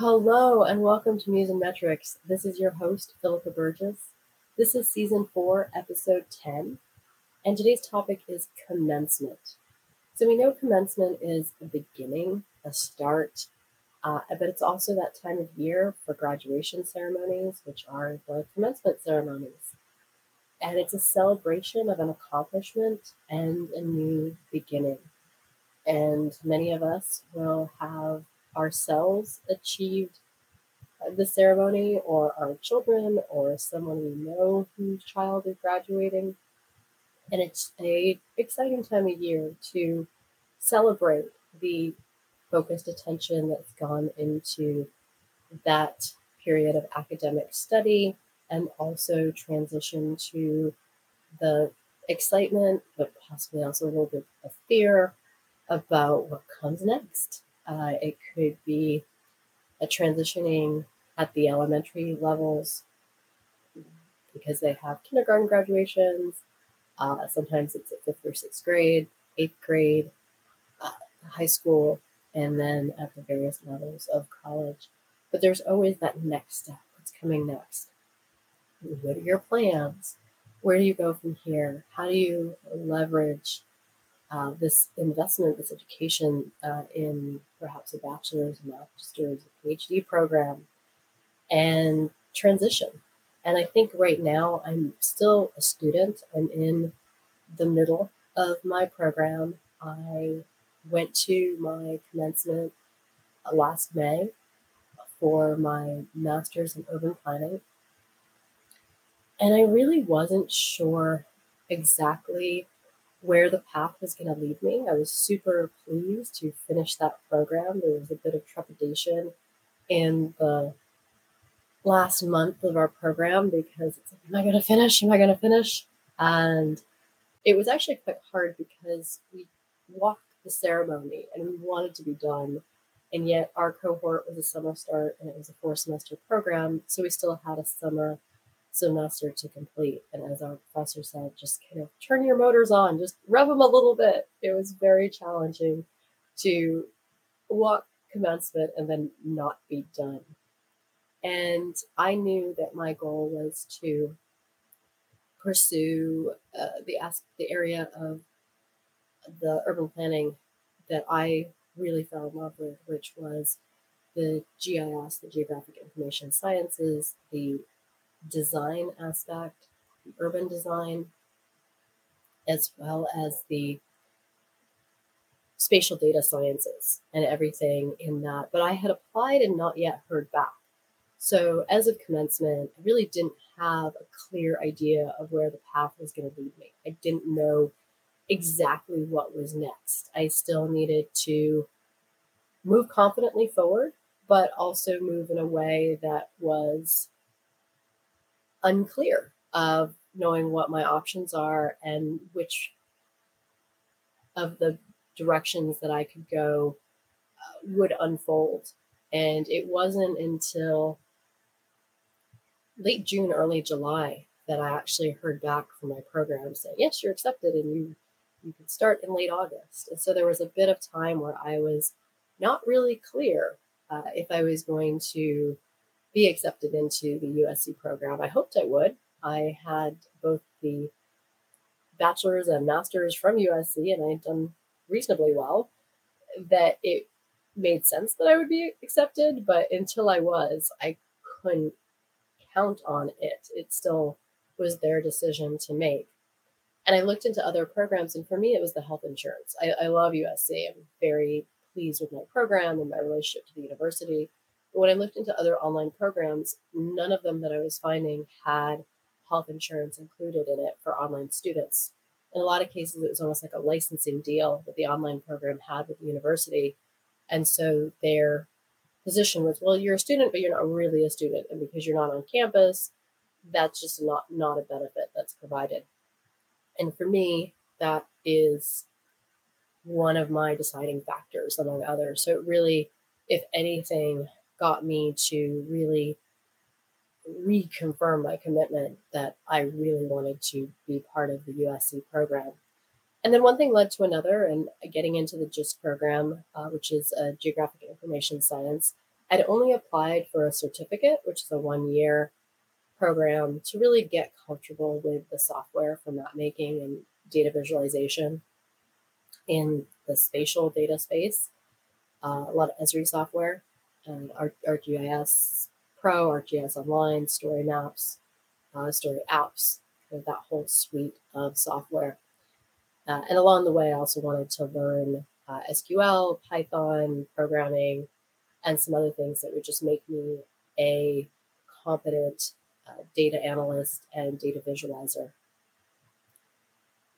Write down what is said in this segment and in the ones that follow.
Hello and welcome to Muse and Metrics. This is your host, Philippa Burgess. This is season four, episode 10, and today's topic is commencement. So, we know commencement is a beginning, a start, uh, but it's also that time of year for graduation ceremonies, which are the commencement ceremonies. And it's a celebration of an accomplishment and a new beginning. And many of us will have ourselves achieved the ceremony or our children or someone we know whose child is graduating. And it's a exciting time of year to celebrate the focused attention that's gone into that period of academic study and also transition to the excitement but possibly also a little bit of fear about what comes next uh, it could be a transitioning at the elementary levels because they have kindergarten graduations. Uh, sometimes it's at fifth or sixth grade, eighth grade, uh, high school, and then at the various levels of college. But there's always that next step. What's coming next? What are your plans? Where do you go from here? How do you leverage uh, this investment, this education uh, in perhaps a bachelor's, master's, a PhD program, and transition. And I think right now I'm still a student. I'm in the middle of my program. I went to my commencement last May for my master's in urban planning. And I really wasn't sure exactly where the path was going to lead me. I was super pleased to finish that program. There was a bit of trepidation in the last month of our program because it's like, am I going to finish? Am I going to finish? And it was actually quite hard because we walked the ceremony and we wanted to be done. And yet our cohort was a summer start and it was a four semester program. So we still had a summer semester to complete. And as our professor said, just kind of turn your motors on, just rev them a little bit. It was very challenging to walk commencement and then not be done. And I knew that my goal was to pursue uh, the the area of the urban planning that I really fell in love with, which was the GIS, the Geographic Information Sciences, the design aspect, urban design, as well as the spatial data sciences and everything in that. But I had applied and not yet heard back. So, as of commencement, I really didn't have a clear idea of where the path was going to lead me. I didn't know exactly what was next. I still needed to move confidently forward, but also move in a way that was unclear of knowing what my options are and which of the directions that I could go uh, would unfold. And it wasn't until late June, early July that I actually heard back from my program saying, yes, you're accepted and you you can start in late August. And so there was a bit of time where I was not really clear uh, if I was going to be accepted into the USC program. I hoped I would. I had both the bachelor's and master's from USC, and I had done reasonably well. That it made sense that I would be accepted, but until I was, I couldn't count on it. It still was their decision to make. And I looked into other programs, and for me, it was the health insurance. I, I love USC. I'm very pleased with my program and my relationship to the university. When I looked into other online programs, none of them that I was finding had health insurance included in it for online students. In a lot of cases, it was almost like a licensing deal that the online program had with the university. And so their position was, well, you're a student, but you're not really a student. And because you're not on campus, that's just not, not a benefit that's provided. And for me, that is one of my deciding factors among others. So it really, if anything, got me to really reconfirm my commitment that I really wanted to be part of the USC program. And then one thing led to another, and getting into the GIST program, uh, which is a geographic information science, I'd only applied for a certificate, which is a one year program to really get comfortable with the software for map making and data visualization in the spatial data space. Uh, a lot of Esri software, ArcGIS Pro, ArcGIS Online, Story Maps, uh, Story Apps, kind of that whole suite of software. Uh, and along the way, I also wanted to learn uh, SQL, Python, programming, and some other things that would just make me a competent uh, data analyst and data visualizer.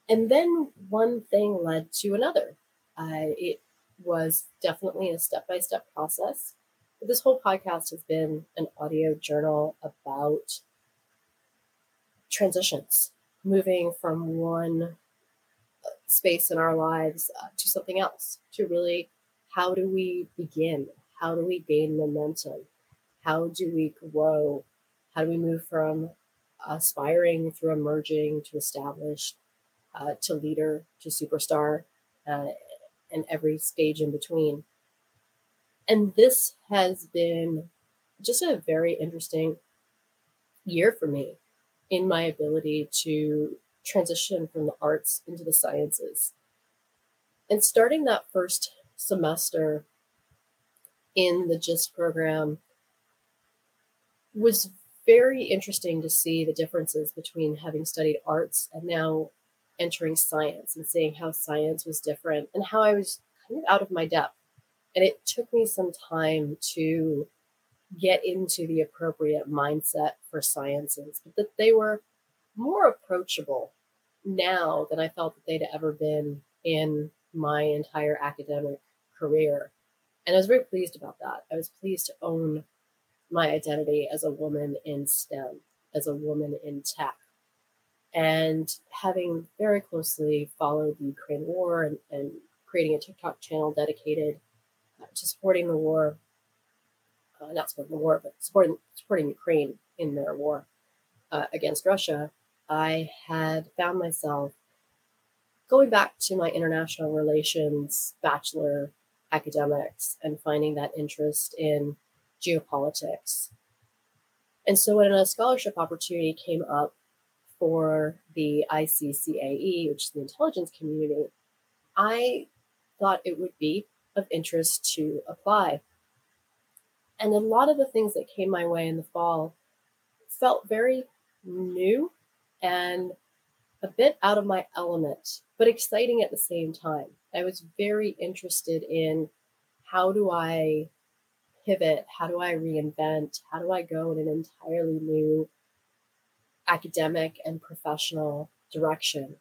And then one thing led to another. Uh, it was definitely a step by step process. This whole podcast has been an audio journal about transitions, moving from one uh, space in our lives uh, to something else, to really how do we begin? How do we gain momentum? How do we grow? How do we move from aspiring through emerging to established uh, to leader to superstar uh, and every stage in between? And this has been just a very interesting year for me in my ability to transition from the arts into the sciences. And starting that first semester in the GIST program was very interesting to see the differences between having studied arts and now entering science and seeing how science was different and how I was kind of out of my depth. And it took me some time to get into the appropriate mindset for sciences, but that they were more approachable now than I felt that they'd ever been in my entire academic career. And I was very pleased about that. I was pleased to own my identity as a woman in STEM, as a woman in tech. And having very closely followed the Ukraine war and, and creating a TikTok channel dedicated to supporting the war, uh, not supporting the war, but supporting, supporting Ukraine in their war uh, against Russia, I had found myself going back to my international relations bachelor academics and finding that interest in geopolitics. And so when a scholarship opportunity came up for the ICCAE, which is the intelligence community, I thought it would be of interest to apply. And a lot of the things that came my way in the fall felt very new and a bit out of my element, but exciting at the same time. I was very interested in how do I pivot? How do I reinvent? How do I go in an entirely new academic and professional direction?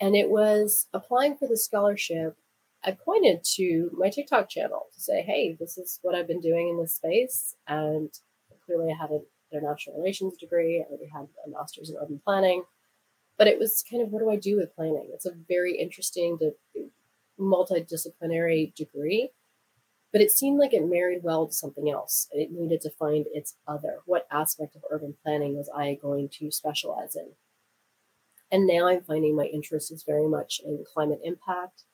And it was applying for the scholarship. I pointed to my TikTok channel to say, hey, this is what I've been doing in this space. And clearly, I had an international relations degree, I already had a master's in urban planning. But it was kind of what do I do with planning? It's a very interesting, multidisciplinary degree but it seemed like it married well to something else. It needed to find its other. What aspect of urban planning was I going to specialize in? And now I'm finding my interest is very much in climate impact,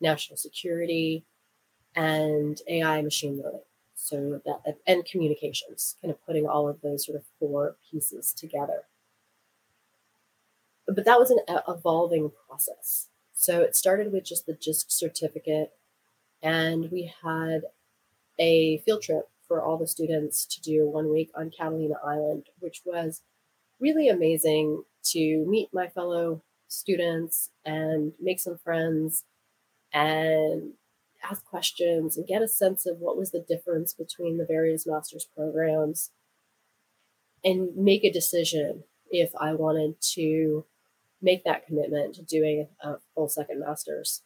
national security, and AI machine learning. So that and communications, kind of putting all of those sort of four pieces together. But that was an evolving process. So it started with just the GIST certificate and we had a field trip for all the students to do one week on Catalina Island, which was really amazing to meet my fellow students and make some friends and ask questions and get a sense of what was the difference between the various master's programs and make a decision if I wanted to make that commitment to doing a full second master's.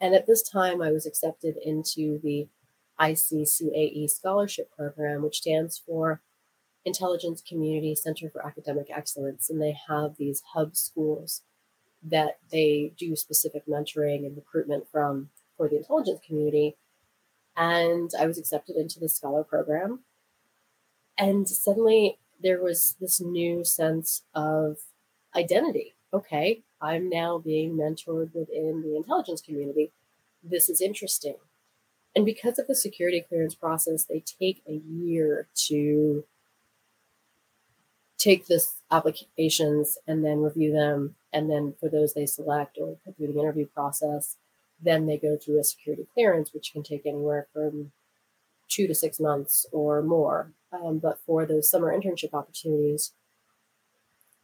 And at this time, I was accepted into the ICCAE Scholarship Program, which stands for Intelligence Community Center for Academic Excellence. And they have these hub schools that they do specific mentoring and recruitment from for the intelligence community. And I was accepted into the scholar program. And suddenly there was this new sense of identity. Okay, I'm now being mentored within the intelligence community. This is interesting. And because of the security clearance process, they take a year to take this applications and then review them. And then for those they select or put through the interview process, then they go through a security clearance, which can take anywhere from two to six months or more. Um, but for those summer internship opportunities,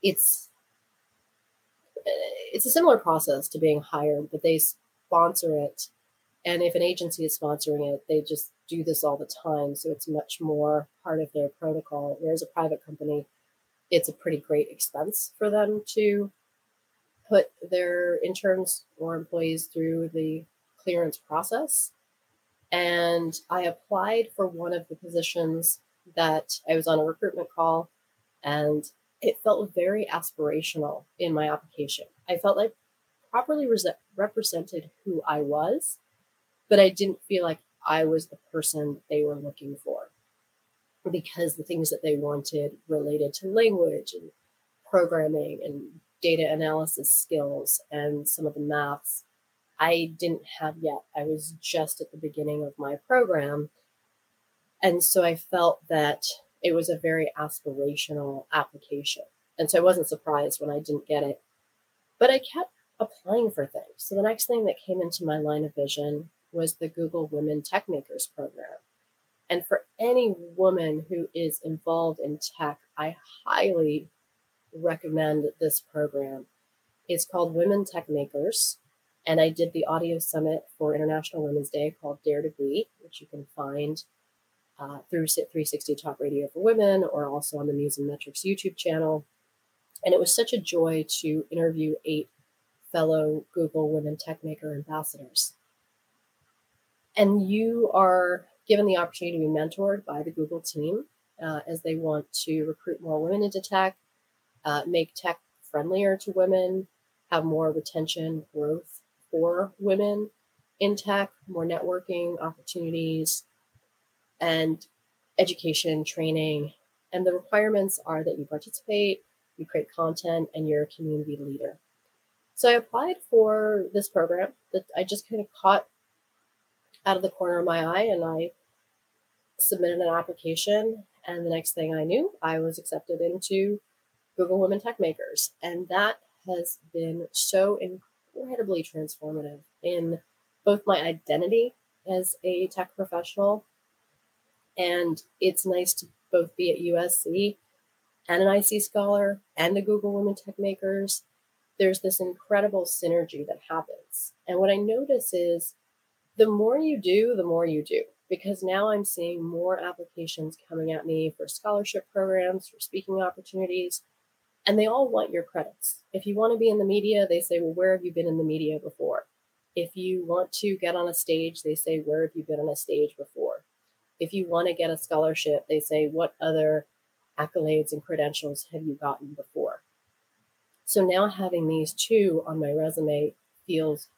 it's it's a similar process to being hired, but they sponsor it. And if an agency is sponsoring it, they just do this all the time. So it's much more part of their protocol. Whereas a private company, it's a pretty great expense for them to put their interns or employees through the clearance process. And I applied for one of the positions that I was on a recruitment call, and it felt very aspirational in my application. I felt like properly re- represented who I was, but I didn't feel like I was the person they were looking for because the things that they wanted related to language and programming and data analysis skills and some of the maths I didn't have yet. I was just at the beginning of my program. And so I felt that it was a very aspirational application. And so I wasn't surprised when I didn't get it. But I kept applying for things. So the next thing that came into my line of vision was the Google Women Tech Makers program. And for any woman who is involved in tech, I highly recommend this program. It's called Women Tech Makers. And I did the audio summit for International Women's Day called Dare to Be, which you can find uh, through SIT 360 Talk Radio for Women or also on the Muse and Metrics YouTube channel. And it was such a joy to interview eight fellow Google Women Tech Maker ambassadors. And you are given the opportunity to be mentored by the Google team uh, as they want to recruit more women into tech, uh, make tech friendlier to women, have more retention growth for women in tech, more networking opportunities, and education training. And the requirements are that you participate, you create content, and you're a community leader. So I applied for this program that I just kind of caught out of the corner of my eye and I submitted an application. And the next thing I knew, I was accepted into Google Women Tech Makers. And that has been so incredibly transformative in both my identity as a tech professional. And it's nice to both be at USC and an IC scholar and a Google Women Tech Makers. There's this incredible synergy that happens. And what I notice is the more you do, the more you do. Because now I'm seeing more applications coming at me for scholarship programs, for speaking opportunities, and they all want your credits. If you want to be in the media, they say, Well, where have you been in the media before? If you want to get on a stage, they say, Where have you been on a stage before? If you want to get a scholarship, they say, What other accolades and credentials have you gotten before? So now having these two on my resume feels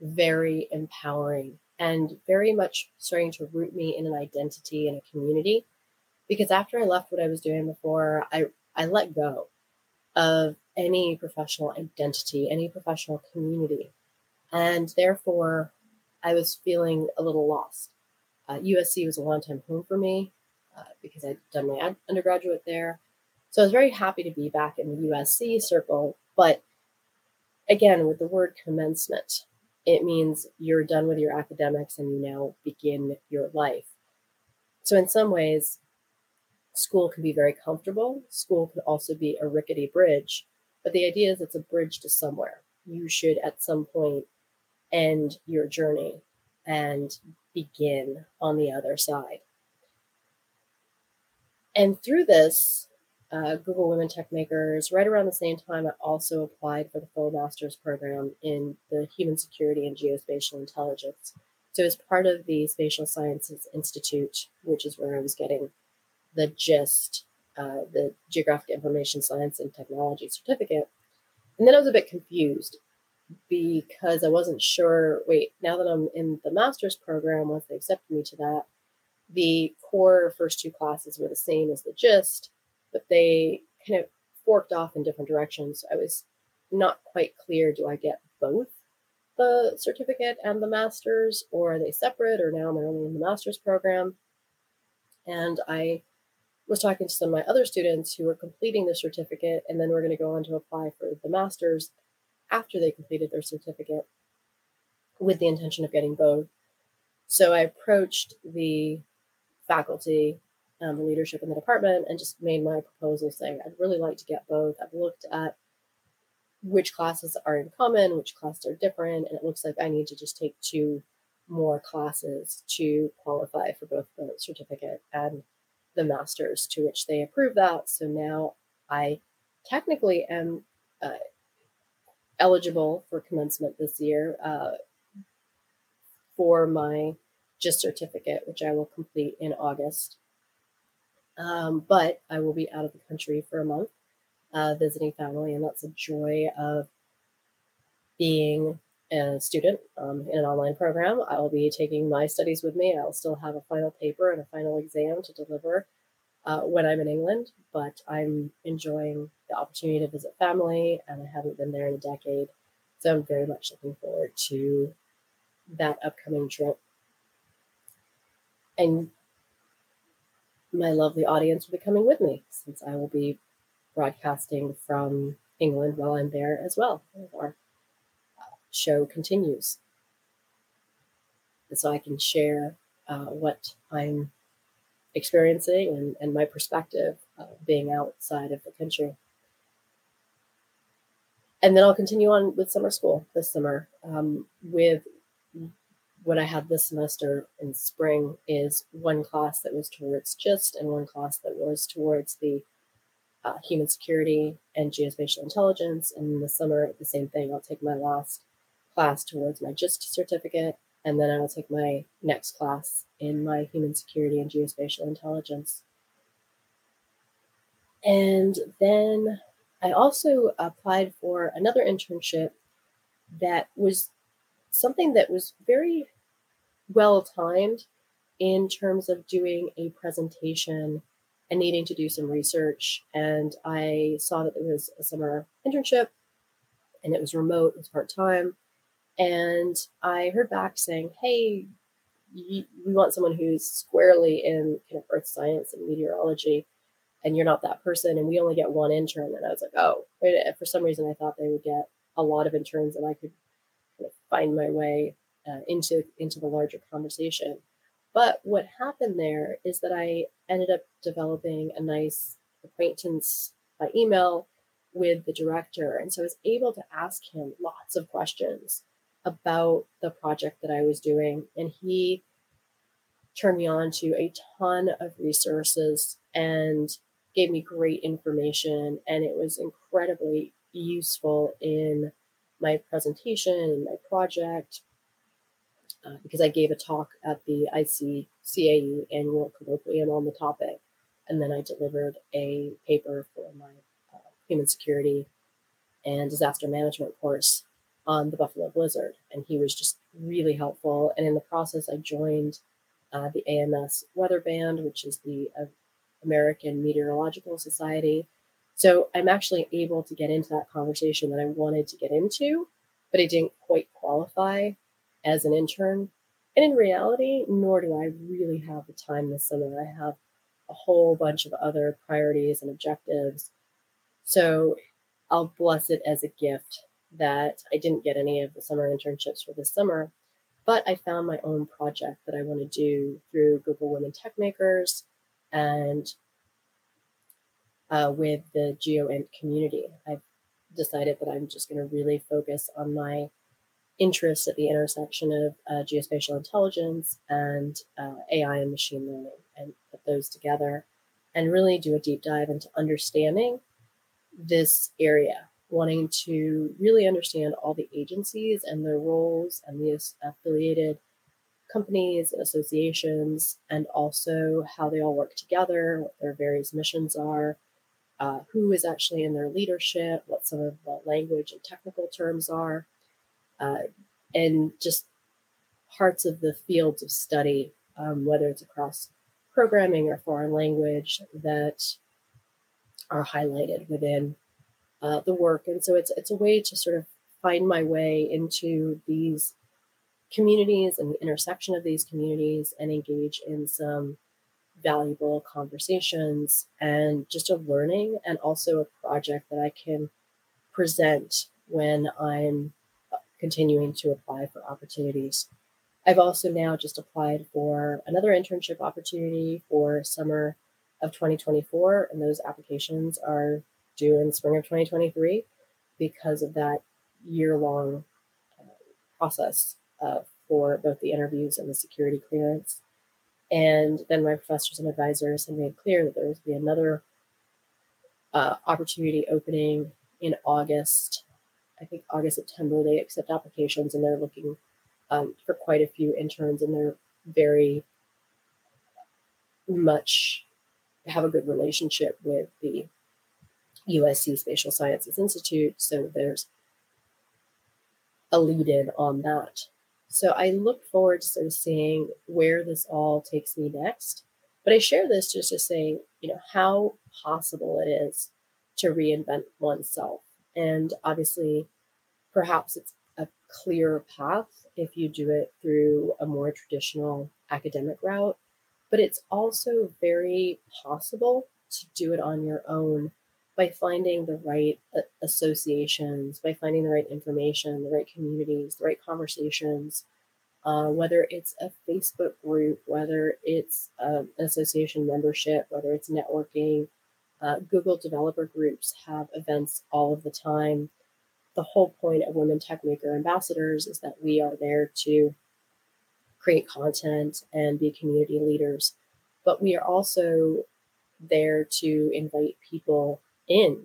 very empowering and very much starting to root me in an identity and a community. Because after I left what I was doing before, I, I let go of any professional identity, any professional community. And therefore, I was feeling a little lost. Uh, USC was a long time home for me uh, because I'd done my undergraduate there. So I was very happy to be back in the USC circle. But again, with the word commencement, it means you're done with your academics and you now begin your life. So, in some ways, school can be very comfortable. School can also be a rickety bridge, but the idea is it's a bridge to somewhere. You should, at some point, end your journey and begin on the other side. And through this, uh, Google Women Tech Makers, right around the same time, I also applied for the full master's program in the Human Security and Geospatial Intelligence. So, as part of the Spatial Sciences Institute, which is where I was getting the GIST, uh, the Geographic Information Science and Technology certificate. And then I was a bit confused because I wasn't sure wait, now that I'm in the master's program, once they accepted me to that, the core first two classes were the same as the GIST but they kind of forked off in different directions. I was not quite clear do I get both the certificate and the master's, or are they separate, or now I'm only in the master's program? And I was talking to some of my other students who were completing the certificate and then we're going to go on to apply for the master's after they completed their certificate with the intention of getting both. So I approached the faculty, um, the leadership in the department, and just made my proposal saying I'd really like to get both. I've looked at which classes are in common, which classes are different, and it looks like I need to just take two more classes to qualify for both the certificate and the master's, to which they approve that. So now I technically am uh, eligible for commencement this year uh, for my GIST certificate, which I will complete in August. Um, but I will be out of the country for a month uh, visiting family, and that's a joy of being a student um, in an online program. I will be taking my studies with me. I'll still have a final paper and a final exam to deliver uh, when I'm in England, but I'm enjoying the opportunity to visit family, and I haven't been there in a decade. So I'm very much looking forward to that upcoming trip. And my lovely audience will be coming with me since I will be broadcasting from England while I'm there as well. Show continues. And so I can share uh, what I'm experiencing and, and my perspective of being outside of the country. And then I'll continue on with summer school this summer um, with what I had this semester in spring is one class that was towards GIST and one class that was towards the uh, human security and geospatial intelligence. And in the summer, the same thing. I'll take my last class towards my GIST certificate, and then I'll take my next class in my human security and geospatial intelligence. And then I also applied for another internship that was something that was very well timed in terms of doing a presentation and needing to do some research. And I saw that there was a summer internship and it was remote, it was part time. And I heard back saying, hey, we want someone who's squarely in kind of earth science and meteorology, and you're not that person. And we only get one intern. And I was like, oh, for some reason, I thought they would get a lot of interns and I could kind of find my way uh, into into the larger conversation. But what happened there is that I ended up developing a nice acquaintance by email with the director. And so I was able to ask him lots of questions about the project that I was doing. And he turned me on to a ton of resources and gave me great information. And it was incredibly useful in my presentation and my project uh, because I gave a talk at the ICCAE annual colloquium on the topic, and then I delivered a paper for my uh, human security and disaster management course on the Buffalo Blizzard, and he was just really helpful. And in the process, I joined uh, the AMS Weather Band, which is the uh, American Meteorological Society. So I'm actually able to get into that conversation that I wanted to get into, but I didn't quite qualify as an intern. And in reality, nor do I really have the time this summer. I have a whole bunch of other priorities and objectives. So I'll bless it as a gift that I didn't get any of the summer internships for this summer, but I found my own project that I want to do through Google Women Tech Makers and uh, with the GeoInt community. I've decided that I'm just going to really focus on my interests at the intersection of uh, geospatial intelligence and uh, AI and machine learning and put those together and really do a deep dive into understanding this area, wanting to really understand all the agencies and their roles and the affiliated companies and associations, and also how they all work together, what their various missions are. Uh, who is actually in their leadership, what some of the language and technical terms are, uh, and just parts of the fields of study, um, whether it's across programming or foreign language, that are highlighted within uh, the work. And so it's it's a way to sort of find my way into these communities and the intersection of these communities and engage in some valuable conversations and just a learning and also a project that I can present when I'm continuing to apply for opportunities. I've also now just applied for another internship opportunity for summer of 2024, and those applications are due in spring of 2023 because of that year long uh, process uh, for both the interviews and the security clearance. And then my professors and advisors have made clear that there will be another uh, opportunity opening in August. I think August, September, they accept applications and they're looking um, for quite a few interns and they're very much have a good relationship with the USC Spatial Sciences Institute. So there's a lead in on that. So I look forward to sort of seeing where this all takes me next. But I share this just to say, you know, how possible it is to reinvent oneself. And obviously, perhaps it's a clear path if you do it through a more traditional academic route, but it's also very possible to do it on your own by finding the right uh, associations, by finding the right information, the right communities, the right conversations, uh, whether it's a Facebook group, whether it's uh, an association membership, whether it's networking. Uh, Google developer groups have events all of the time. The whole point of Women Tech Maker Ambassadors is that we are there to create content and be community leaders, but we are also there to invite people in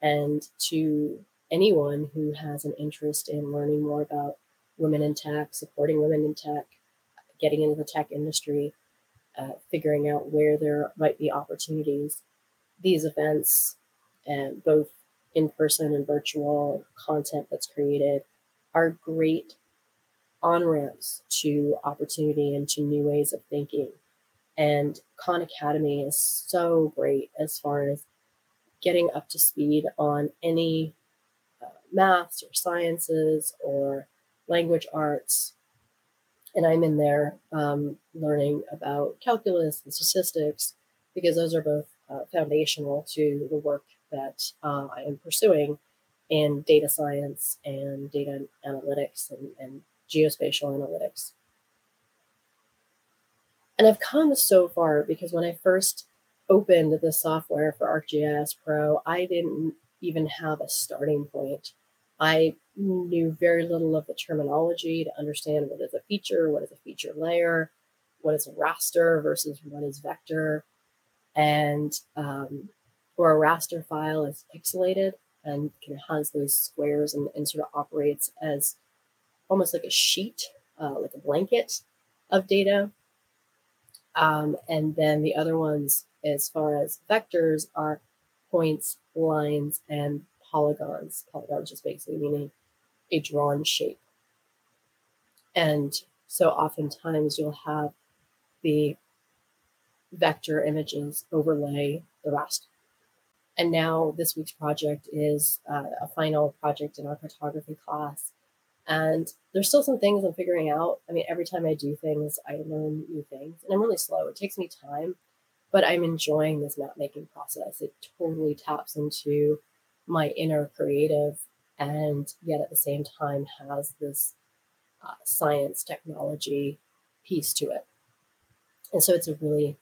and to anyone who has an interest in learning more about women in tech, supporting women in tech, getting into the tech industry, uh, figuring out where there might be opportunities. These events, and both in person and virtual content that's created, are great on ramps to opportunity and to new ways of thinking. And Khan Academy is so great as far as getting up to speed on any uh, maths or sciences or language arts. And I'm in there um, learning about calculus and statistics because those are both uh, foundational to the work that uh, I am pursuing in data science and data analytics and, and geospatial analytics. And I've come so far because when I first opened the software for ArcGIS Pro, I didn't even have a starting point. I knew very little of the terminology to understand what is a feature, what is a feature layer, what is a raster versus what is vector, and um, or a raster file is pixelated and can has those squares and, and sort of operates as almost like a sheet, uh, like a blanket of data. Um, and then the other ones as far as vectors are points, lines, and polygons. Polygons just basically meaning a drawn shape. And so oftentimes you'll have the vector images overlay the rest. And now this week's project is uh, a final project in our cartography class. And there's still some things I'm figuring out. I mean, every time I do things, I learn new things, and I'm really slow. It takes me time but I'm enjoying this map making process. It totally taps into my inner creative and yet at the same time has this uh, science technology piece to it. And so it's a really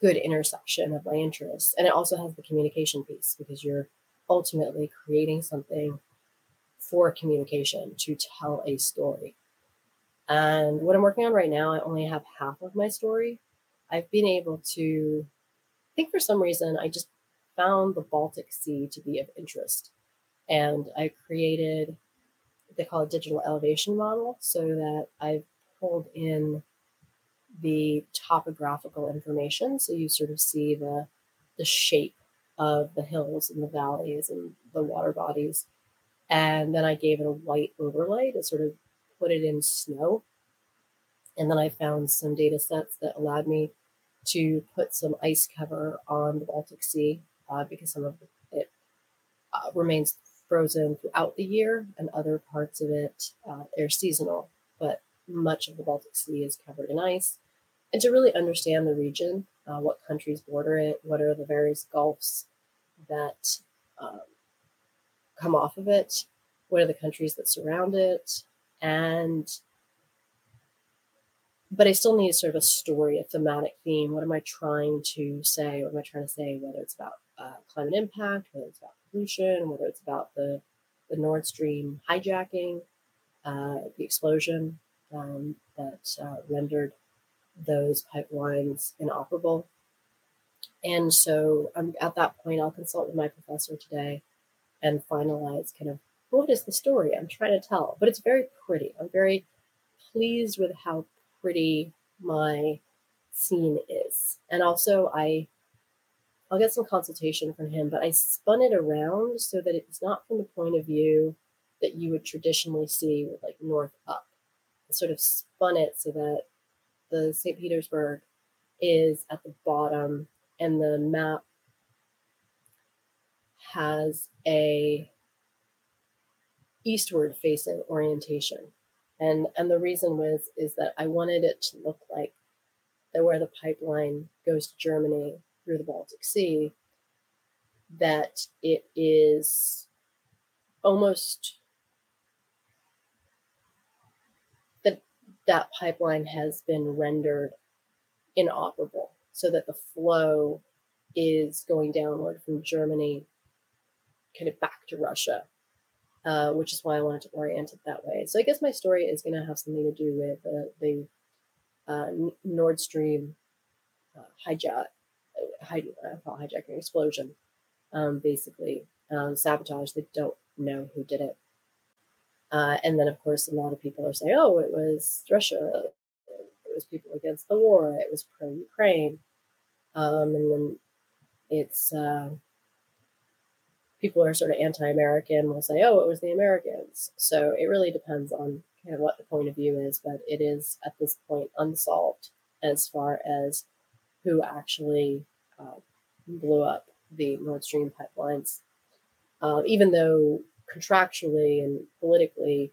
good intersection of my interests. And it also has the communication piece because you're ultimately creating something for communication to tell a story. And what I'm working on right now, I only have half of my story, I've been able to, I think for some reason, I just found the Baltic Sea to be of interest. And I created they call it digital elevation model so that I've pulled in the topographical information. So you sort of see the, the shape of the hills and the valleys and the water bodies. And then I gave it a white overlay to sort of put it in snow and then I found some data sets that allowed me to put some ice cover on the Baltic Sea uh, because some of it uh, remains frozen throughout the year, and other parts of it uh, are seasonal, but much of the Baltic Sea is covered in ice. And to really understand the region, uh, what countries border it, what are the various gulfs that um, come off of it, what are the countries that surround it, and but I still need sort of a story, a thematic theme. What am I trying to say? What am I trying to say? Whether it's about uh, climate impact, whether it's about pollution, whether it's about the the Nord Stream hijacking, uh, the explosion um, that uh, rendered those pipelines inoperable. And so at that point, I'll consult with my professor today and finalize kind of what is the story I'm trying to tell. But it's very pretty. I'm very pleased with how pretty my scene is. And also, I I'll get some consultation from him, but I spun it around so that it's not from the point of view that you would traditionally see with like north up. I sort of spun it so that the St. Petersburg is at the bottom and the map has a eastward facing orientation. And and the reason was is that I wanted it to look like that where the pipeline goes to Germany through the Baltic Sea, that it is almost that that pipeline has been rendered inoperable so that the flow is going downward from Germany kind of back to Russia, uh, which is why I wanted to orient it that way. So I guess my story is going to have something to do with uh, the uh, Nord Stream uh, hijack, hij- hijacking explosion, um, basically um, sabotage. They don't know who did it. Uh, and then, of course, a lot of people are saying, "Oh, it was Russia. It was people against the war. It was pro Ukraine." Um, and then it's people are sort of anti-American will say, "Oh, it was the Americans." So it really depends on kind of what the point of view is, but it is at this point unsolved as far as who actually uh, blew up the Nord Stream pipelines, uh, even though contractually and politically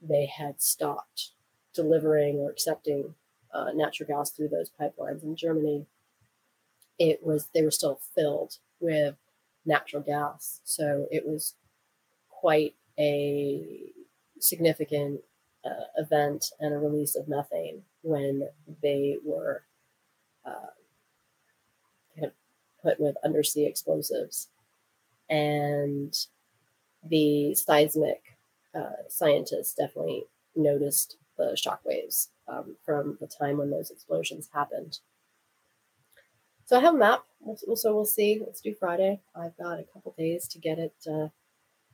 they had stopped delivering or accepting uh, natural gas through those pipelines in Germany. It was they were still filled with natural gas. So it was quite a significant uh, event and a release of methane when they were uh, kind of put with undersea explosives. And the seismic uh, scientists definitely noticed the shockwaves um, from the time when those explosions happened. So I have a map. So we'll see. Let's do Friday. I've got a couple days to get it uh,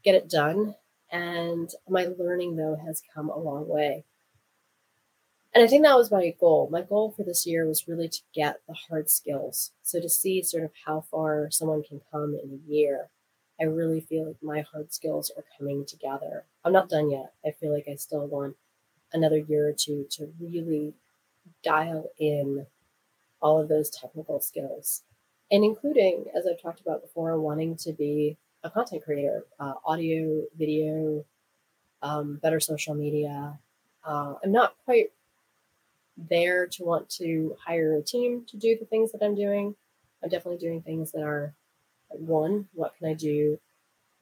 get it done, and my learning though has come a long way. And I think that was my goal. My goal for this year was really to get the hard skills. So to see sort of how far someone can come in a year, I really feel like my hard skills are coming together. I'm not done yet. I feel like I still want another year or two to really dial in all of those technical skills, and including, as I've talked about before, wanting to be a content creator, uh, audio, video, um, better social media. Uh, I'm not quite there to want to hire a team to do the things that I'm doing. I'm definitely doing things that are one, what can I do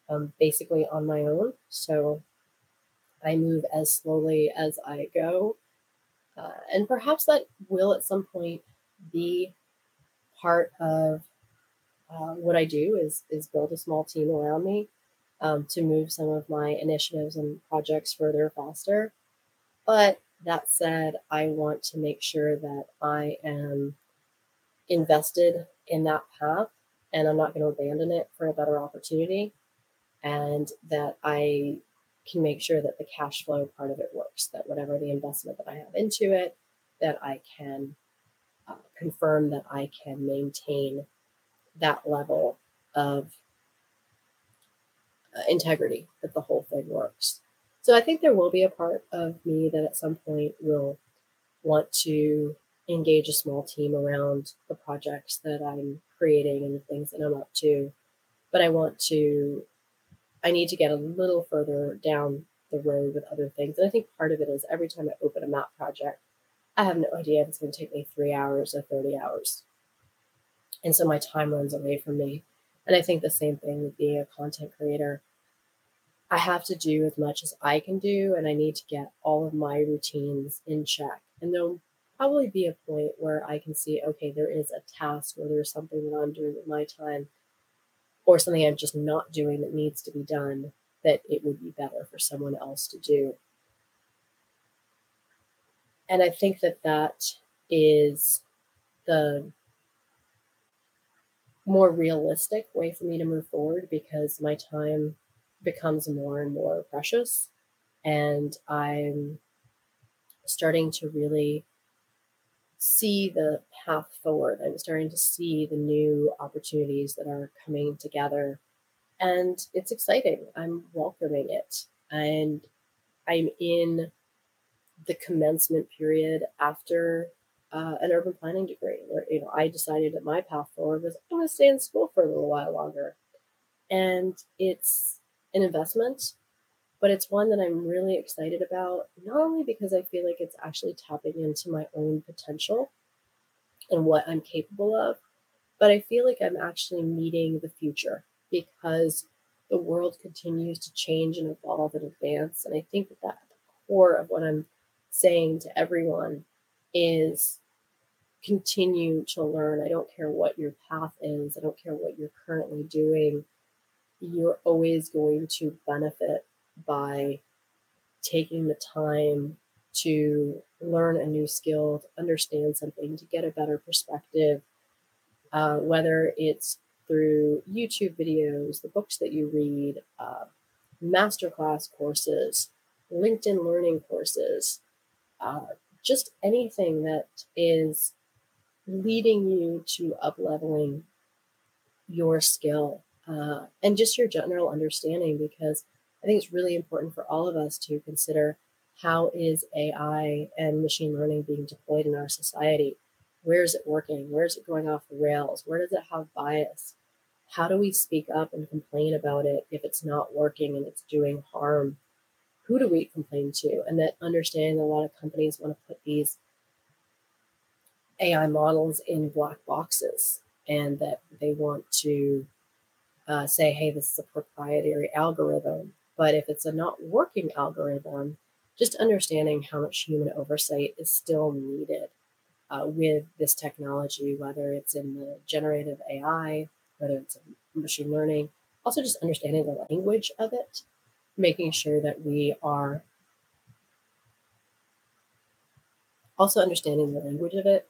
um, basically on my own? So I move as slowly as I go. Uh, and perhaps that will at some point be part of uh, what I do is is build a small team around me um, to move some of my initiatives and projects further faster. But that said, I want to make sure that I am invested in that path and I'm not going to abandon it for a better opportunity and that I can make sure that the cash flow part of it works that whatever the investment that I have into it that I can confirm that I can maintain that level of uh, integrity, that the whole thing works. So I think there will be a part of me that at some point will want to engage a small team around the projects that I'm creating and the things that I'm up to. But I want to I need to get a little further down the road with other things. And I think part of it is every time I open a map project, I have no idea if it's going to take me three hours or 30 hours. And so my time runs away from me. And I think the same thing with being a content creator. I have to do as much as I can do, and I need to get all of my routines in check. And there'll probably be a point where I can see, okay, there is a task or there's something that I'm doing with my time or something I'm just not doing that needs to be done that it would be better for someone else to do. And I think that that is the more realistic way for me to move forward because my time becomes more and more precious and I'm starting to really see the path forward. I'm starting to see the new opportunities that are coming together. And it's exciting. I'm welcoming it. And I'm in the commencement period after uh, an urban planning degree where you know I decided that my path forward was I'm going to stay in school for a little while longer. And it's an investment but it's one that I'm really excited about, not only because I feel like it's actually tapping into my own potential and what I'm capable of, but I feel like I'm actually meeting the future because the world continues to change and evolve and advance. And I think that, that the core of what I'm saying to everyone is continue to learn. I don't care what your path is, I don't care what you're currently doing. You're always going to benefit by taking the time to learn a new skill, to understand something, to get a better perspective, uh, whether it's through YouTube videos, the books that you read, uh, masterclass courses, LinkedIn learning courses, uh, just anything that is leading you to up leveling your skill uh, and just your general understanding because I think it's really important for all of us to consider how is AI and machine learning being deployed in our society? Where is it working? Where is it going off the rails? Where does it have bias? How do we speak up and complain about it if it's not working and it's doing harm? Who do we complain to? And that understanding a lot of companies want to put these AI models in black boxes and that they want to uh, say, hey, this is a proprietary algorithm but if it's a not working algorithm, just understanding how much human oversight is still needed uh, with this technology, whether it's in the generative AI, whether it's in machine learning, also just understanding the language of it, making sure that we are also understanding the language of it,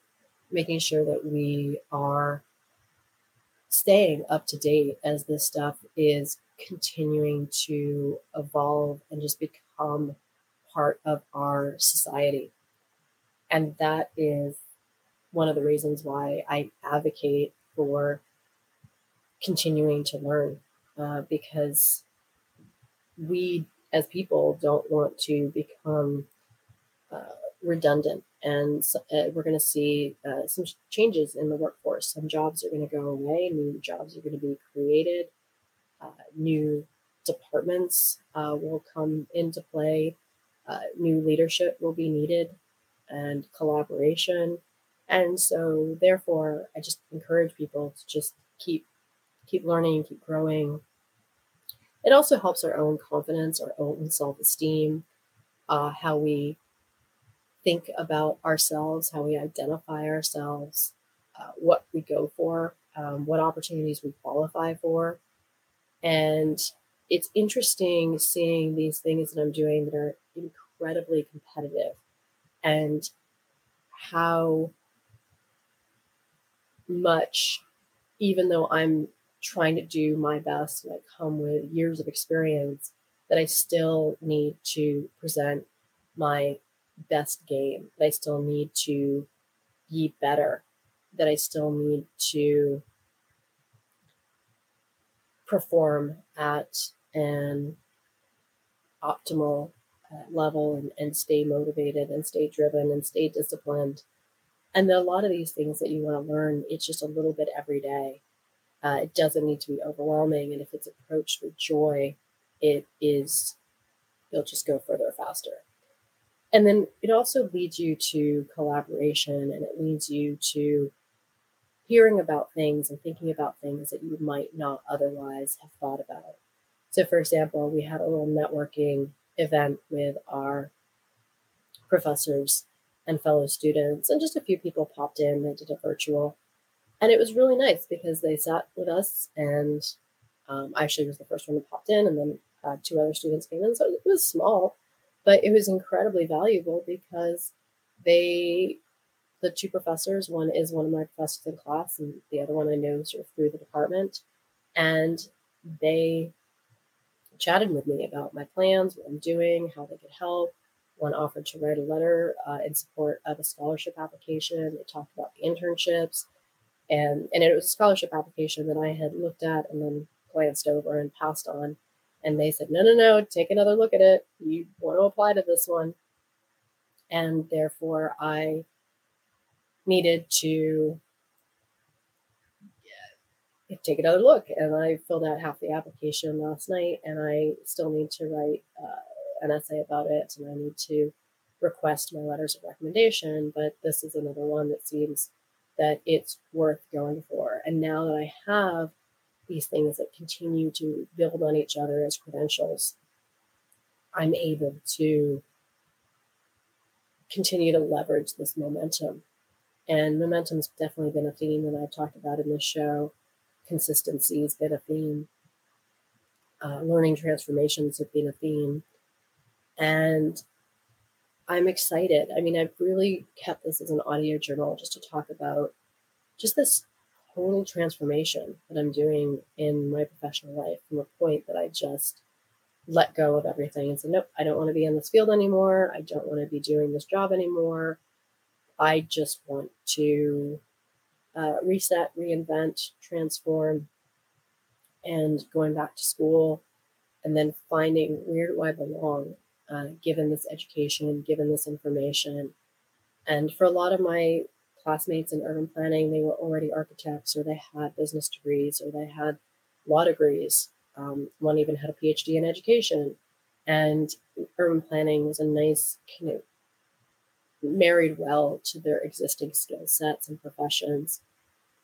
making sure that we are staying up to date as this stuff is continuing to evolve and just become part of our society. And that is one of the reasons why I advocate for continuing to learn uh, because we as people don't want to become uh, redundant. And so, uh, we're going to see uh, some changes in the workforce. Some jobs are going to go away, new jobs are going to be created uh, new departments uh, will come into play, uh, new leadership will be needed, and collaboration. And so, therefore, I just encourage people to just keep keep learning, keep growing. It also helps our own confidence, our own self esteem, uh, how we think about ourselves, how we identify ourselves, uh, what we go for, um, what opportunities we qualify for. And it's interesting seeing these things that I'm doing that are incredibly competitive and how much, even though I'm trying to do my best and I come with years of experience, that I still need to present my best game, that I still need to be better, that I still need to perform at an optimal uh, level and, and stay motivated and stay driven and stay disciplined. And a lot of these things that you want to learn, it's just a little bit every day. Uh, it doesn't need to be overwhelming. And if it's approached with joy, it is, you'll just go further faster. And then it also leads you to collaboration and it leads you to hearing about things and thinking about things that you might not otherwise have thought about. So, for example, we had a little networking event with our professors and fellow students, and just a few people popped in. They did a virtual, and it was really nice because they sat with us, and um, I actually was the first one that popped in, and then uh, two other students came in. So it was small, but it was incredibly valuable because they, the two professors, one is one of my professors in class, and the other one I know sort of through the department, and they chatted with me about my plans, what I'm doing, how they could help. One offered to write a letter uh, in support of a scholarship application. They talked about the internships, and and it was a scholarship application that I had looked at and then glanced over and passed on. And they said, no, no, no, take another look at it. You want to apply to this one. And therefore, I needed to take another look. And I filled out half the application last night, and I still need to write uh, an essay about it, and I need to request my letters of recommendation. But this is another one that seems that it's worth going for. And now that I have these things that continue to build on each other as credentials, I'm able to continue to leverage this momentum. And momentum's definitely been a theme that I've talked about in this show consistency has been a theme. Uh, learning transformations have been a theme. And I'm excited. I mean, I've really kept this as an audio journal just to talk about just this total transformation that I'm doing in my professional life from a point that I just let go of everything and said, nope, I don't want to be in this field anymore. I don't want to be doing this job anymore. I just want to uh, reset, reinvent, transform, and going back to school, and then finding where do I belong, uh, given this education, given this information. And for a lot of my classmates in urban planning, they were already architects, or they had business degrees, or they had law degrees. Um, one even had a PhD in education. And urban planning was a nice kind of married well to their existing skill sets and professions.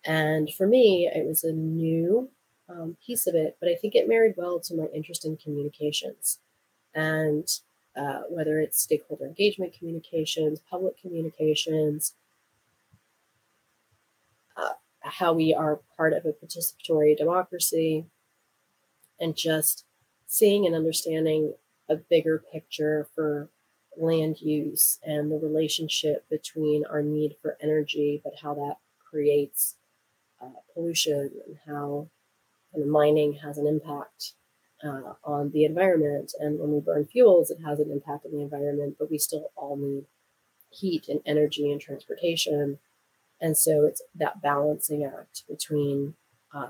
And for me, it was a new um, piece of it, but I think it married well to my interest in communications and uh, whether it's stakeholder engagement communications, public communications, uh, how we are part of a participatory democracy, and just seeing and understanding a bigger picture for land use and the relationship between our need for energy, but how that creates uh, pollution and how of mining has an impact uh, on the environment. And when we burn fuels, it has an impact on the environment, but we still all need heat and energy and transportation. And so it's that balancing act between uh,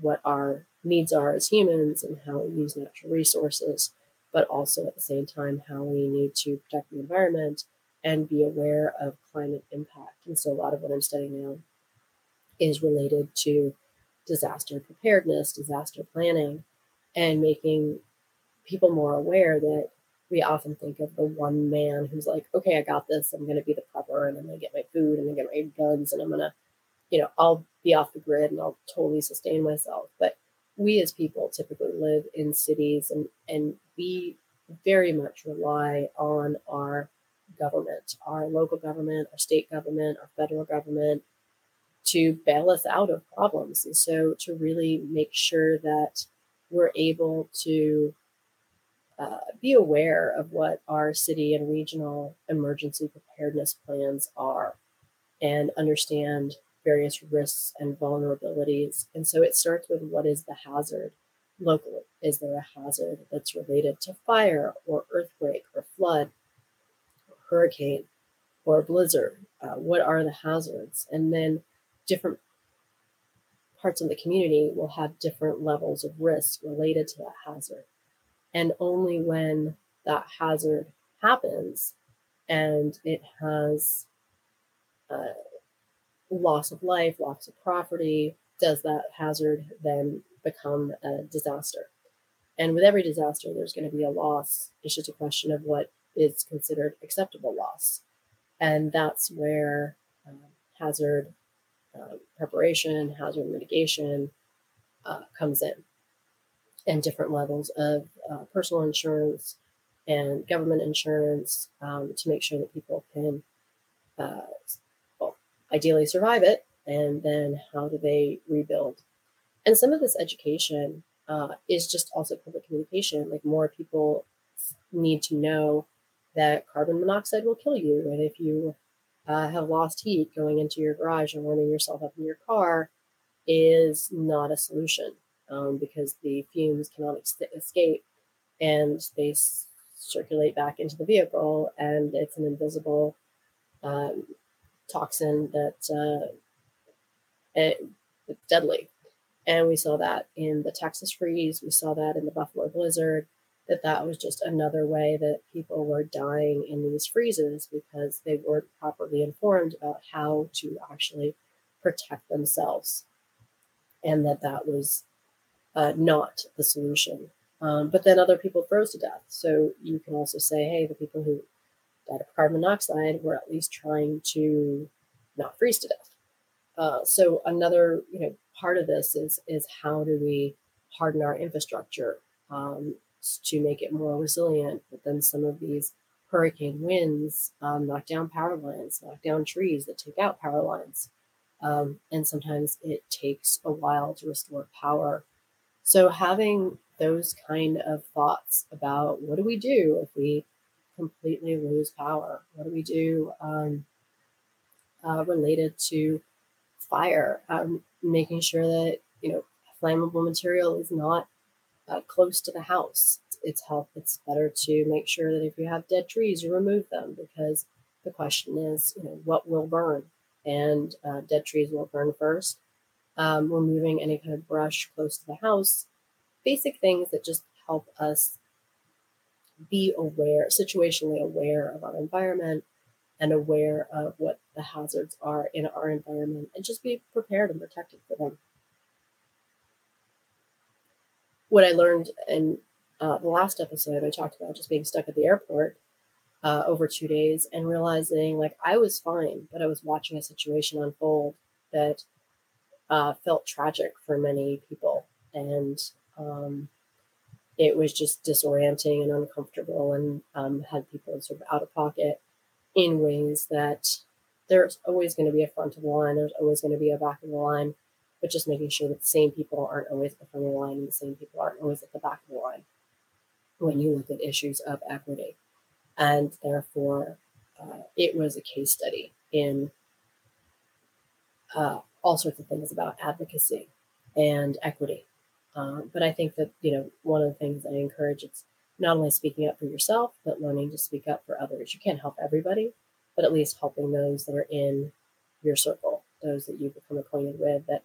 what our needs are as humans and how we use natural resources but also at the same time how we need to protect the environment and be aware of climate impact. And so a lot of what I'm studying now is related to disaster preparedness, disaster planning, and making people more aware that we often think of the one man who's like, okay, I got this. I'm going to be the prepper and I'm going to get my food and I'm going to get my guns and I'm going to, you know, I'll be off the grid and I'll totally sustain myself. But we as people typically live in cities and, and we very much rely on our government, our local government, our state government, our federal government to bail us out of problems. And so to really make sure that we're able to uh, be aware of what our city and regional emergency preparedness plans are and understand various risks and vulnerabilities. And so it starts with what is the hazard locally? Is there a hazard that's related to fire or earthquake or flood or hurricane or blizzard? Uh, what are the hazards? And then different parts of the community will have different levels of risk related to that hazard. And only when that hazard happens and it has uh, loss of life, loss of property, does that hazard then become a disaster. And with every disaster, there's going to be a loss. It's just a question of what is considered acceptable loss. And that's where um, hazard uh, preparation, hazard mitigation uh, comes in, and different levels of uh, personal insurance and government insurance um, to make sure that people can, uh, well, ideally survive it. And then how do they rebuild? And some of this education uh, is just also public communication. Like more people need to know that carbon monoxide will kill you, and if you uh, have lost heat going into your garage and warming yourself up in your car, is not a solution um, because the fumes cannot ex- escape and they s- circulate back into the vehicle, and it's an invisible um, toxin that uh, it, it's deadly. And we saw that in the Texas freeze. We saw that in the Buffalo blizzard. That that was just another way that people were dying in these freezes because they weren't properly informed about how to actually protect themselves, and that that was uh, not the solution. Um, but then other people froze to death. So you can also say, hey, the people who died of carbon monoxide were at least trying to not freeze to death. Uh, so another, you know, part of this is is how do we harden our infrastructure um, to make it more resilient? But then some of these hurricane winds um, knock down power lines, knock down trees that take out power lines, um, and sometimes it takes a while to restore power. So having those kind of thoughts about what do we do if we completely lose power? What do we do um, uh, related to fire, um, making sure that you know flammable material is not uh, close to the house. It's help. It's better to make sure that if you have dead trees, you remove them because the question is, you know, what will burn, and uh, dead trees will burn first. Um, removing any kind of brush close to the house, basic things that just help us be aware, situationally aware of our environment and aware of what the hazards are in our environment and just be prepared and protected for them. What I learned in uh, the last episode, I talked about just being stuck at the airport uh, over two days and realizing like I was fine, but I was watching a situation unfold that uh, felt tragic for many people. And um, it was just disorienting and uncomfortable and um, had people sort of out of pocket in ways that there's always going to be a front of the line, there's always going to be a back of the line, but just making sure that the same people aren't always at the front of the line and the same people aren't always at the back of the line when you look at issues of equity. And therefore, uh, it was a case study in uh, all sorts of things about advocacy and equity. Uh, but I think that, you know, one of the things I encourage it's not only speaking up for yourself, but learning to speak up for others. You can't help everybody, but at least helping those that are in your circle, those that you've become acquainted with, that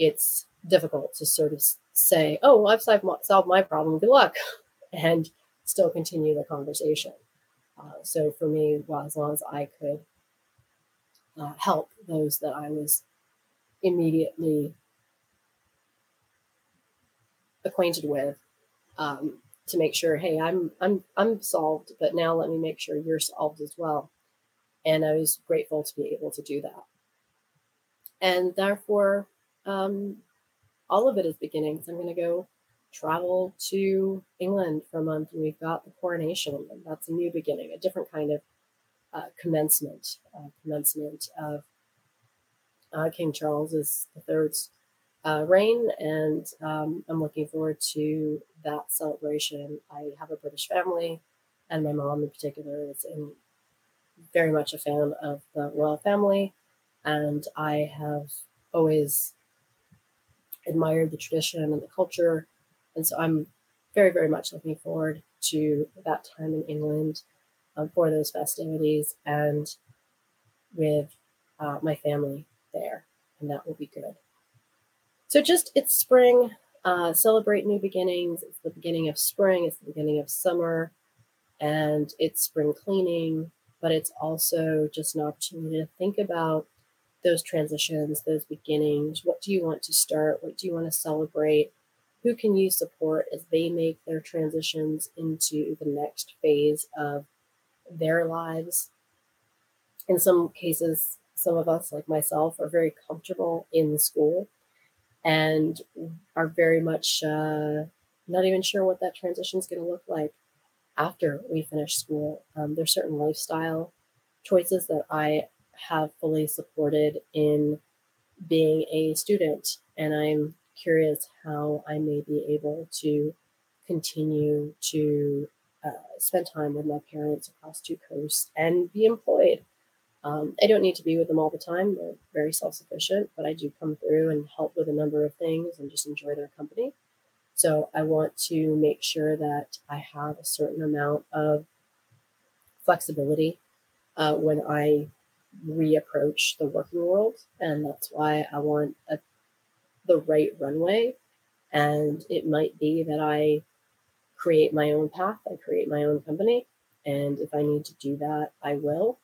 it's difficult to sort of say, oh, well, I've solved my problem, good luck, and still continue the conversation. Uh, so for me, well, as long as I could uh, help those that I was immediately acquainted with, um, to make sure, hey, I'm I'm I'm solved, but now let me make sure you're solved as well. And I was grateful to be able to do that. And therefore, um, all of it is beginnings. I'm going to go travel to England for a month, and we've got the coronation, and that's a new beginning, a different kind of uh, commencement, uh, commencement of uh, King Charles III's uh, reign, and um, I'm looking forward to that celebration. I have a British family, and my mom in particular is in, very much a fan of the royal family, and I have always admired the tradition and the culture, and so I'm very, very much looking forward to that time in England um, for those festivities and with uh, my family there, and that will be good. So just it's spring. Uh, celebrate new beginnings. It's the beginning of spring. It's the beginning of summer, and it's spring cleaning. But it's also just an opportunity to think about those transitions, those beginnings. What do you want to start? What do you want to celebrate? who can you support as they make their transitions into the next phase of their lives. In some cases, some of us, like myself, are very comfortable in school and are very much uh, not even sure what that transition is going to look like after we finish school. Um, there's certain lifestyle choices that I have fully supported in being a student, and I'm curious how I may be able to continue to uh, spend time with my parents across two coasts and be employed. Um, I don't need to be with them all the time. They're very self sufficient, but I do come through and help with a number of things and just enjoy their company. So I want to make sure that I have a certain amount of flexibility uh, when I reapproach the working world. And that's why I want a, the right runway. And it might be that I create my own path, I create my own company. And if I need to do that, I will.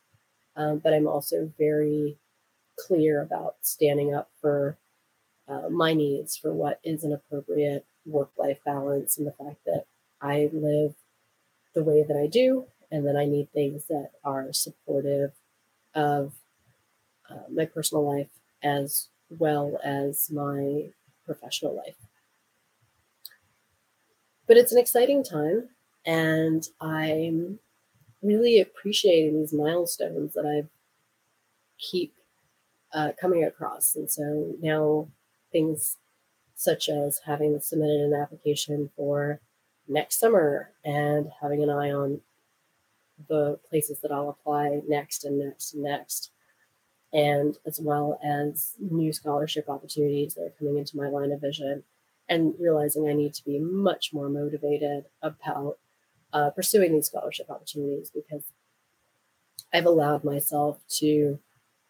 Um, but I'm also very clear about standing up for uh, my needs, for what is an appropriate work life balance, and the fact that I live the way that I do, and that I need things that are supportive of uh, my personal life as well as my professional life. But it's an exciting time, and I'm really appreciating these milestones that I keep uh, coming across. And so now things such as having submitted an application for next summer and having an eye on the places that I'll apply next and next and next, and as well as new scholarship opportunities that are coming into my line of vision, and realizing I need to be much more motivated about uh, pursuing these scholarship opportunities because I've allowed myself to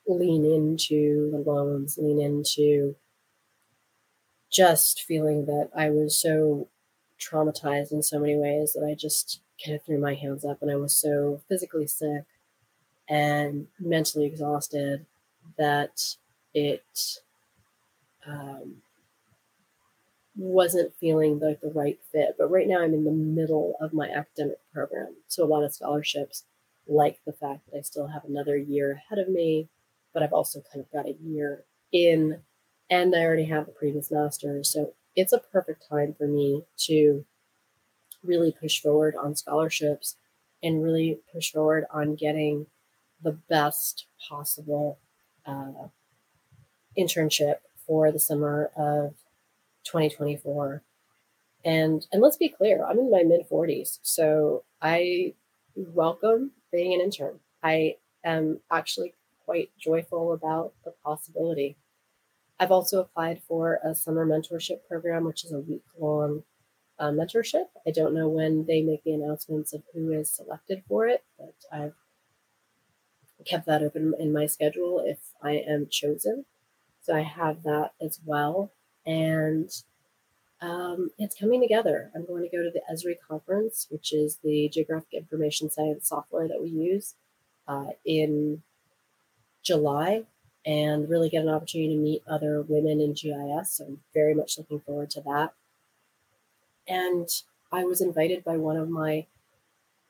lean into the loans, lean into just feeling that I was so traumatized in so many ways that I just kind of threw my hands up and I was so physically sick and mentally exhausted that it um, wasn't feeling like the right fit. But right now I'm in the middle of my academic program. So a lot of scholarships like the fact that I still have another year ahead of me, but I've also kind of got a year in and I already have a previous master's. So it's a perfect time for me to really push forward on scholarships and really push forward on getting the best possible uh, internship for the summer of 2024. And and let's be clear, I'm in my mid 40s, so I welcome being an intern. I am actually quite joyful about the possibility. I've also applied for a summer mentorship program, which is a week long uh, mentorship. I don't know when they make the announcements of who is selected for it, but I've kept that open in my schedule if I am chosen. So I have that as well and um, it's coming together. I'm going to go to the Esri conference, which is the geographic information science software that we use uh, in July, and really get an opportunity to meet other women in GIS. So I'm very much looking forward to that. And I was invited by one of my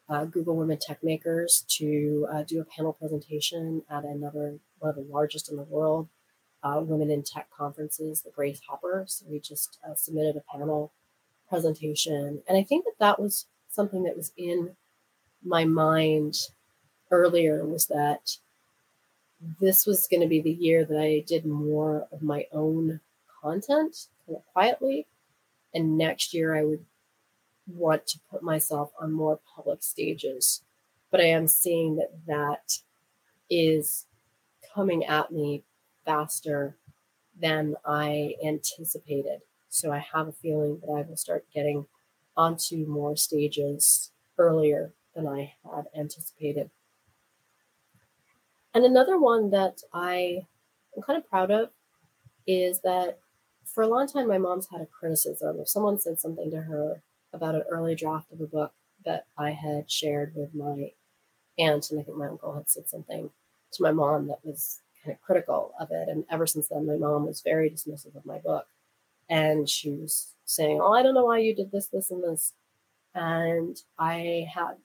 uh, Google Women Techmakers to uh, do a panel presentation at another one of the largest in the world uh, Women in Tech conferences, the Grace Hopper. So we just uh, submitted a panel presentation. And I think that that was something that was in my mind earlier was that this was going to be the year that I did more of my own content kind of quietly. And next year I would want to put myself on more public stages. But I am seeing that that is coming at me faster than I anticipated. So I have a feeling that I will start getting onto more stages earlier than I had anticipated. And another one that I am kind of proud of is that for a long time, my mom's had a criticism. If someone said something to her about an early draft of a book that I had shared with my aunt, and I think my uncle had said something to my mom that was kind of critical of it. And ever since then, my mom was very dismissive of my book. and she was saying, "Oh, I don't know why you did this, this, and this," and I had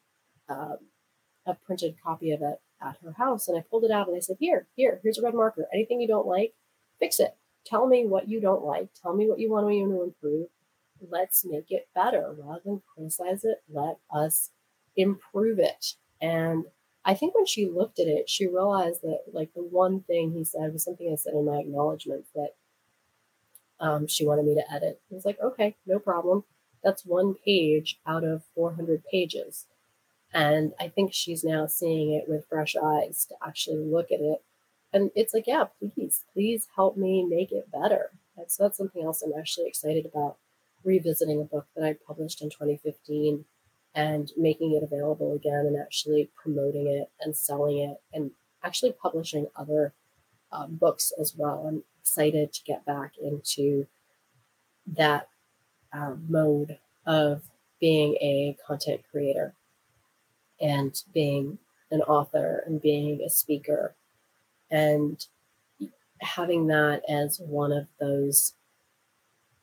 um, a printed copy of it at her house, and I pulled it out and I said, "Here, here, here's a red marker. Anything you don't like, fix it. Tell me what you don't like. Tell me what you want me to improve. Let's make it better rather than criticize it. Let us improve it." And I think when she looked at it, she realized that like the one thing he said was something I said in my acknowledgement that um, she wanted me to edit. I was like, okay, no problem. That's one page out of 400 pages. And I think she's now seeing it with fresh eyes to actually look at it. And it's like, yeah, please, please help me make it better. And so that's something else I'm actually excited about revisiting a book that I published in 2015 and making it available again and actually promoting it and selling it and actually publishing other um, books as well. I'm excited to get back into that uh, mode of being a content creator and being an author and being a speaker and having that as one of those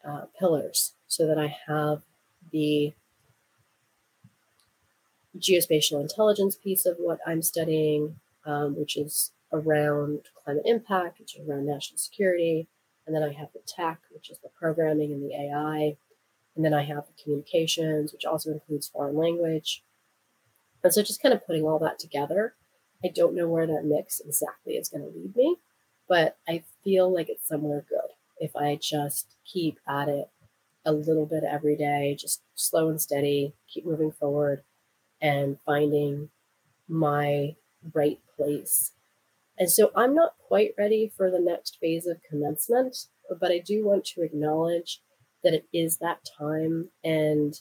uh, pillars so that I have the geospatial intelligence piece of what I'm studying, um, which is around climate impact, which is around national security. And then I have the tech, which is the programming and the AI. And then I have the communications, which also includes foreign language. And so just kind of putting all that together, I don't know where that mix exactly is going to lead me, but I feel like it's somewhere good if I just keep at it a little bit every day, just slow and steady, keep moving forward and finding my right place. And so I'm not quite ready for the next phase of commencement, but I do want to acknowledge that it is that time. And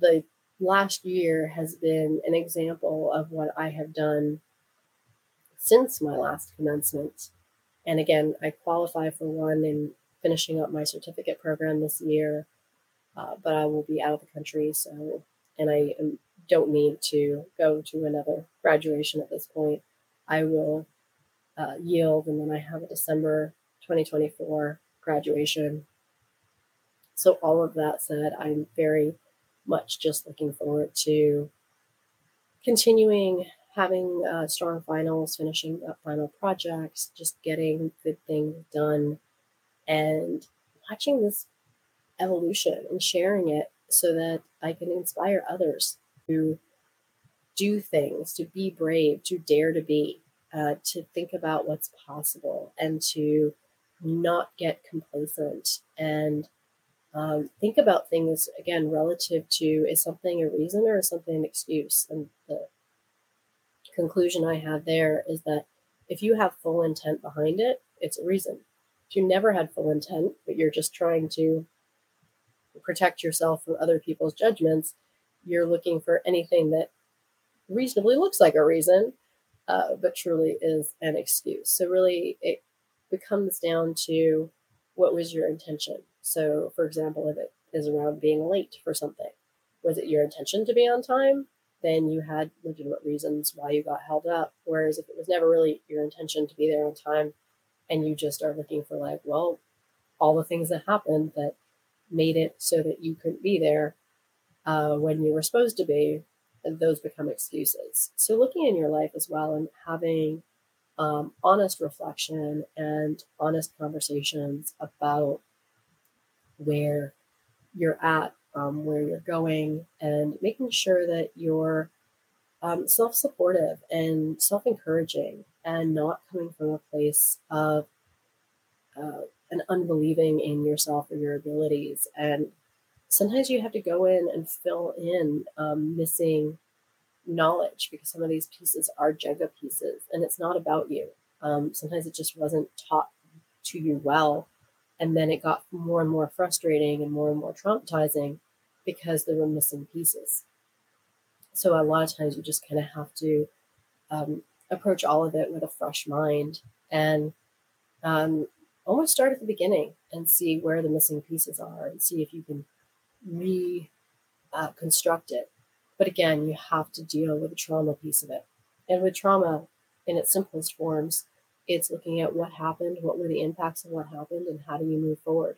the last year has been an example of what I have done since my last commencement. And again, I qualify for one in finishing up my certificate program this year, uh, but I will be out of the country. So and I don't need to go to another graduation at this point, I will uh, yield and then I have a December 2024 graduation. So, all of that said, I'm very much just looking forward to continuing having uh, strong finals, finishing up final projects, just getting good things done, and watching this evolution and sharing it so that I can inspire others to do things, to be brave, to dare to be, uh, to think about what's possible, and to not get complacent and um, think about things again relative to is something a reason or is something an excuse? And the conclusion I have there is that if you have full intent behind it, it's a reason. If you never had full intent, but you're just trying to protect yourself from other people's judgments, you're looking for anything that reasonably looks like a reason, uh, but truly is an excuse. So, really, it becomes down to what was your intention. So, for example, if it is around being late for something, was it your intention to be on time? Then you had legitimate reasons why you got held up. Whereas if it was never really your intention to be there on time and you just are looking for, like, well, all the things that happened that made it so that you couldn't be there uh, when you were supposed to be, those become excuses. So, looking in your life as well and having um, honest reflection and honest conversations about where you're at, um, where you're going, and making sure that you're um, self supportive and self encouraging and not coming from a place of uh, and unbelieving in yourself or your abilities. And sometimes you have to go in and fill in um, missing knowledge because some of these pieces are Jenga pieces and it's not about you. Um, sometimes it just wasn't taught to you well. And then it got more and more frustrating and more and more traumatizing because there were missing pieces. So a lot of times you just kind of have to um, approach all of it with a fresh mind and um, almost start at the beginning and see where the missing pieces are and see if you can reconstruct uh, it. But again, you have to deal with the trauma piece of it. And with trauma in its simplest forms, it's looking at what happened, what were the impacts of what happened, and how do you move forward.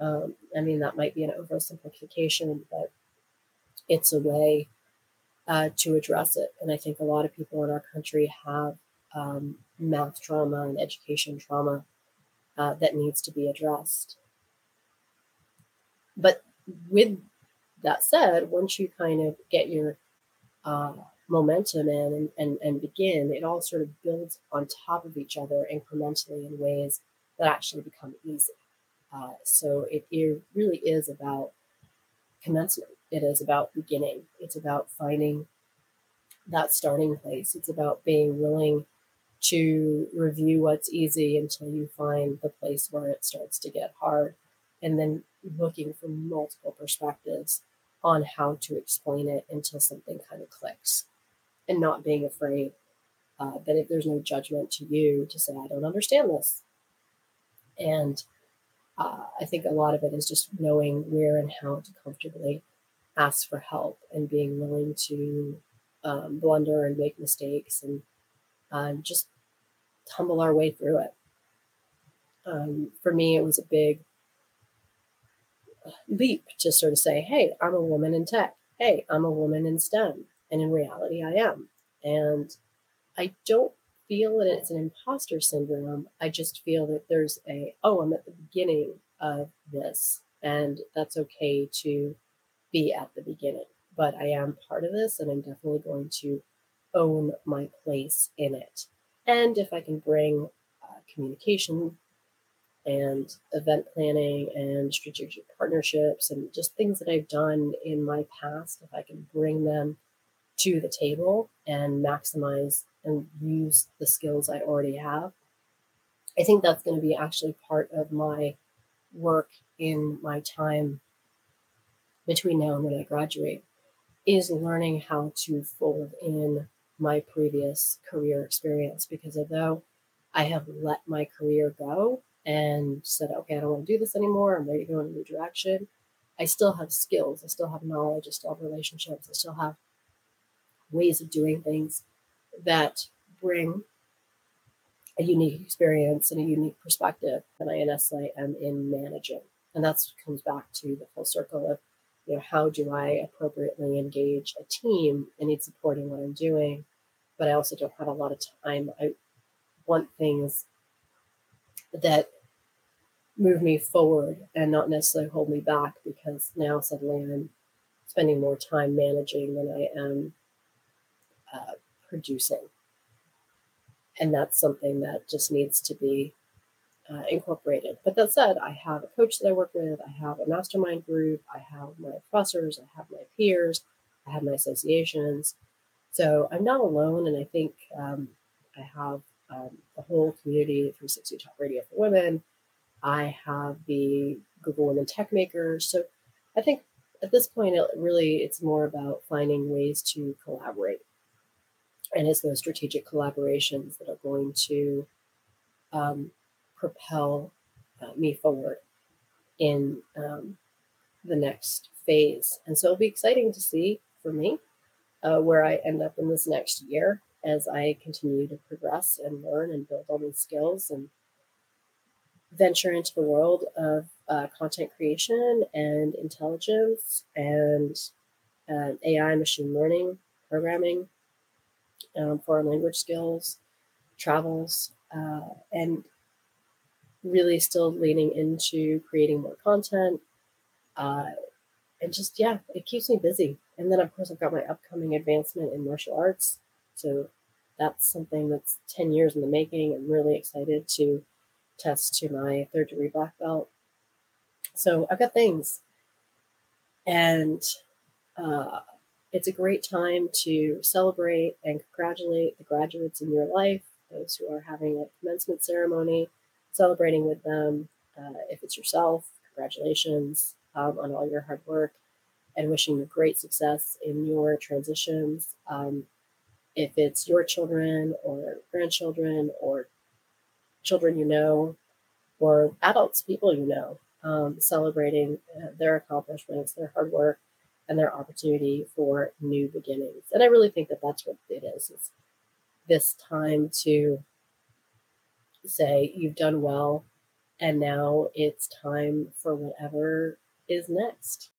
Um, I mean, that might be an oversimplification, but it's a way uh, to address it. And I think a lot of people in our country have um, math trauma and education trauma uh, that needs to be addressed. But with that said, once you kind of get your uh, momentum in and, and, and begin, it all sort of builds on top of each other incrementally in ways that actually become easy. Uh, so it, it really is about commencement. It is about beginning. It's about finding that starting place. It's about being willing to review what's easy until you find the place where it starts to get hard, and then looking from multiple perspectives on how to explain it until something kind of clicks, and not being afraid uh, that if there's no judgment to you to say, I don't understand this. And uh, I think a lot of it is just knowing where and how to comfortably ask for help and being willing to um, blunder and make mistakes and um, just tumble our way through it. Um, for me, it was a big leap to sort of say, hey, I'm a woman in tech. Hey, I'm a woman in STEM. And in reality, I am. And I don't feel that it's an imposter syndrome. I just feel that there's a, oh, I'm at the beginning of this. And that's okay to be at the beginning. But I am part of this and I'm definitely going to own my place in it. And if I can bring uh, communication and event planning and strategic partnerships and just things that I've done in my past, if I can bring them to the table and maximize and use the skills I already have, I think that's going to be actually part of my work in my time between now and when I graduate is learning how to fold in my previous career experience. Because although I have let my career go and said, okay, I don't want to do this anymore, I'm ready to go in a new direction, I still have skills, I still have knowledge, I still have relationships, I still have ways of doing things that bring a unique experience and a unique perspective. And I honestly am in managing. And that comes back to the full circle of you know, how do I appropriately engage a team and need supporting what I'm doing? But I also don't have a lot of time. I want things that move me forward and not necessarily hold me back because now suddenly I'm spending more time managing than I am uh, producing. And that's something that just needs to be uh, incorporated. But that said, I have a coach that I work with, I have a mastermind group, I have my professors, I have my peers, I have my associations. So I'm not alone, and I think um, I have um, the whole community 360 Top Radio for Women. I have the Google Women Techmakers. So I think at this point, it really it's more about finding ways to collaborate, and it's those strategic collaborations that are going to um, propel uh, me forward in um, the next phase. And so it'll be exciting to see for me uh, where I end up in this next year as I continue to progress and learn and build on these skills and venture into the world of uh, content creation and intelligence and uh, AI, machine learning, programming, um, foreign language skills, travels, uh, and really still leaning into creating more content. Uh, and just, yeah, it keeps me busy. And then, of course, I've got my upcoming advancement in martial arts. So that's something that's 10 years in the making. I'm really excited to test to my third degree black belt. So I've got things. And uh, it's a great time to celebrate and congratulate the graduates in your life, those who are having a commencement ceremony, celebrating with them. Uh, if it's yourself, congratulations um, on all your hard work and wishing you great success in your transitions. Um, if it's your children or grandchildren or children you know or adults, people you know, um, celebrating uh, their accomplishments, their hard work, and their opportunity for new beginnings. And I really think that that's what it is. It's this time to say you've done well and now it's time for whatever is next.